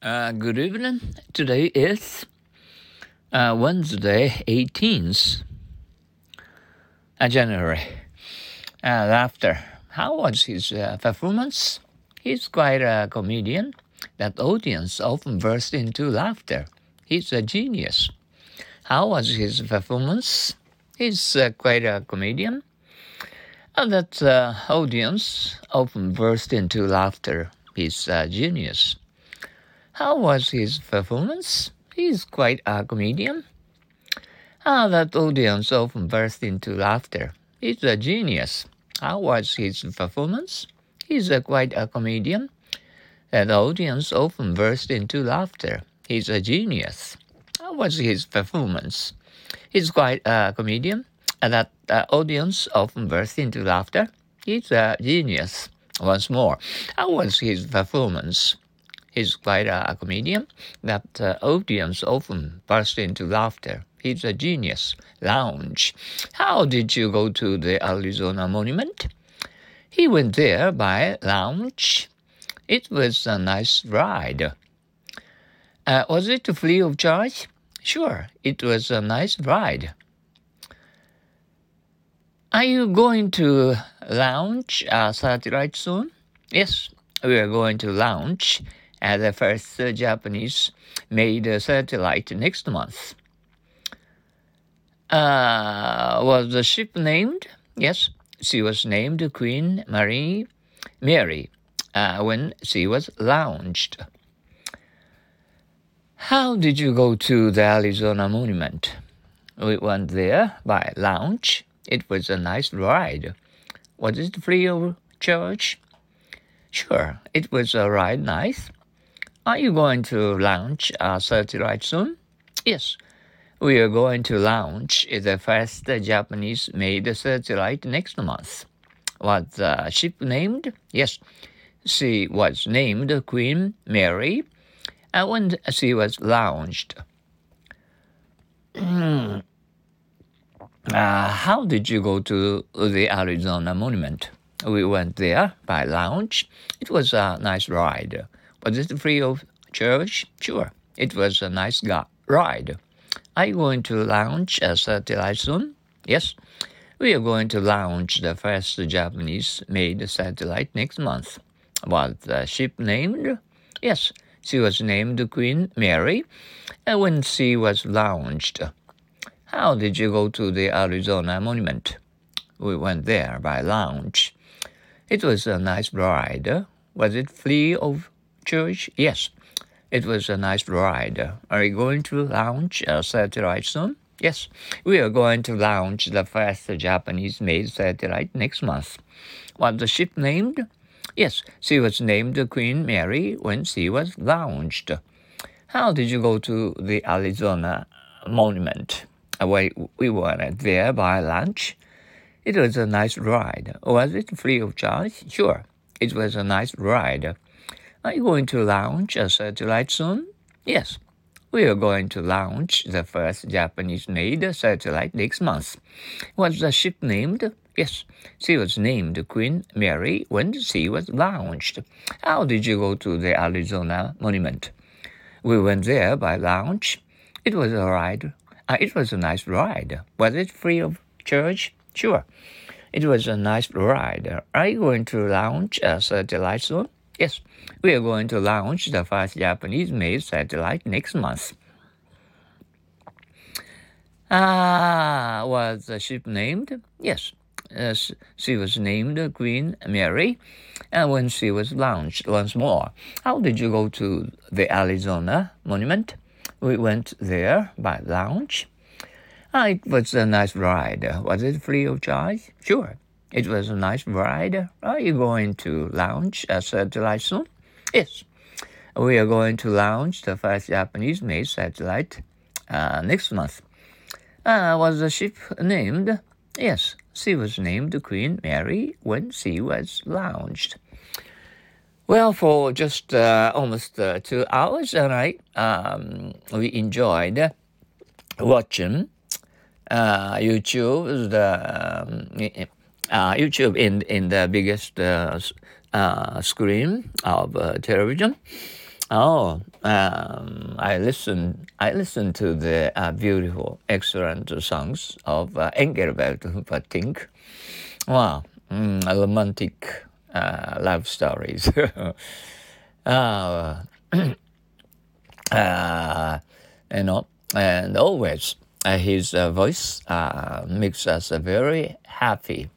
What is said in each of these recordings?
Uh, good evening. Today is uh, Wednesday, 18th uh, January. Uh, laughter. How was his uh, performance? He's quite a comedian. That audience often burst into laughter. He's a genius. How was his performance? He's uh, quite a comedian. And that uh, audience often burst into laughter. He's a genius. How was his performance? He's quite a comedian. Ah, that audience often burst into laughter. He's a genius. How was his performance? He's a quite a comedian. That audience often burst into laughter. He's a genius. How was his performance? He's quite a comedian. That uh, audience often burst into laughter. He's a genius. Once more, how was his performance? He's quite a, comedian that uh, audience often burst into laughter. He's a genius. Lounge. How did you go to the Arizona Monument? He went there by lounge. It was a nice ride. Uh, was it free of charge? Sure, it was a nice ride. Are you going to launch a satellite soon? Yes, we are going to launch as the first uh, Japanese made a satellite next month. Uh, was the ship named? Yes, she was named Queen Marie Mary uh, when she was launched. How did you go to the Arizona Monument? We went there by launch. It was a nice ride. Was it free of charge? Sure, it was a ride nice. Are you going to launch a uh, satellite soon? Yes, we are going to launch the first Japanese made satellite next month. Was the ship named? Yes, she was named Queen Mary uh, and when she was launched. uh, how did you go to the Arizona Monument? We went there by launch. It was a nice ride. Was it free of charge? Sure. It was a nice ride. Are you going to launch a satellite soon? Yes. We are going to launch the first Japanese made satellite next month. Was the ship named? Yes. She was named Queen Mary and when she was launched. How did you go to the Arizona Monument? We went there by launch. It was a nice ride. Was it free of church? Yes. It was a nice ride. Are you going to launch uh, a satellite soon? Yes, we are going to launch the first Japanese made satellite next month. Was the ship named? Yes, she was named Queen Mary when she was launched. How did you go to the Arizona Monument? Uh, we, we went there by lunch. It was a nice ride. Was it free of charge? Sure, it was a nice ride. Are you going to launch uh, a satellite soon? Yes. We are going to launch the first Japanese made uh, satellite next month. Was the ship named? Yes, she was named Queen Mary when she was launched. How did you go to the Arizona Monument? We went there by launch. It was a ride. Uh, it was a nice ride. Was it free of charge? Sure. It was a nice ride. Are you going to launch uh, a satellite soon? Yes, we are going to launch the first Japanese made satellite next month. Ah, was the ship named? Yes, uh, she was named Queen Mary, and when she was launched once more, how did you go to the Arizona Monument? We went there by launch. Ah, it was a nice ride. Was it free of charge? Sure. It was a nice ride. Are you going to launch a satellite soon? Yes. We are going to launch the first Japanese made satellite uh, next month. Uh, was the ship named? Yes, she was named Queen Mary when she was launched. Well, for just uh, almost uh, two hours, and I um, we enjoyed watching uh, YouTube, the um, uh, YouTube in in the biggest uh, uh, screen of uh, television. Oh, um, I listen I listen to the uh, beautiful, excellent songs of uh, Engelbert Humperdinck. Wow, mm, romantic uh, love stories. you know, and always his voice makes us very happy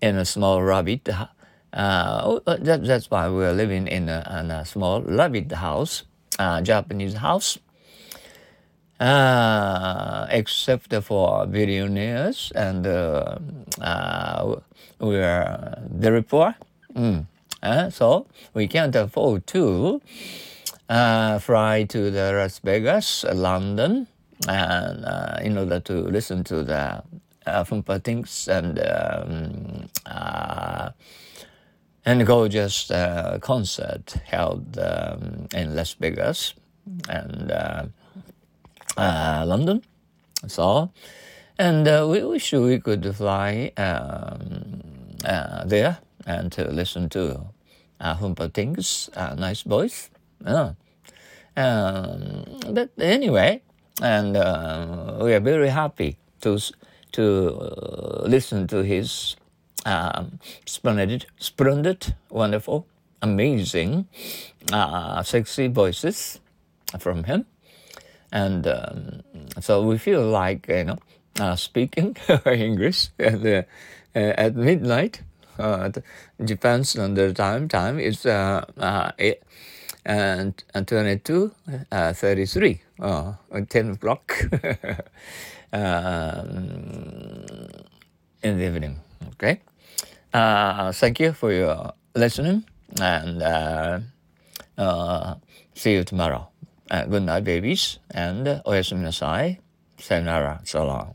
in a small rabbit. Oh, that, that's why we're living in a, in a small rabbit house uh, Japanese house. Uh, except for billionaires and uh, uh, we're very poor. Mm. Uh, so we can't afford to uh, fly to the Las Vegas, London, and uh, in order to listen to the uh, Humperdinck's and um, and gorgeous uh, concert held um, in Las Vegas and uh, uh, London. So, and uh, we wish we could fly um, uh, there and to listen to uh, Humperdinck's uh, nice voice. Um, but anyway, and we are very happy to to listen to his um, splendid, splendid, wonderful, amazing, uh, sexy voices from him. And um, so we feel like, you know, uh, speaking English at, uh, at midnight. Uh, Japan Standard Time time is uh, uh, and, and 22, uh, 33, uh, 10 o'clock um, in the evening. Okay. Uh, thank you for your listening and uh, uh, see you tomorrow. Uh, good night, babies, and uh, oyasumi nasai. Sayonara. So long.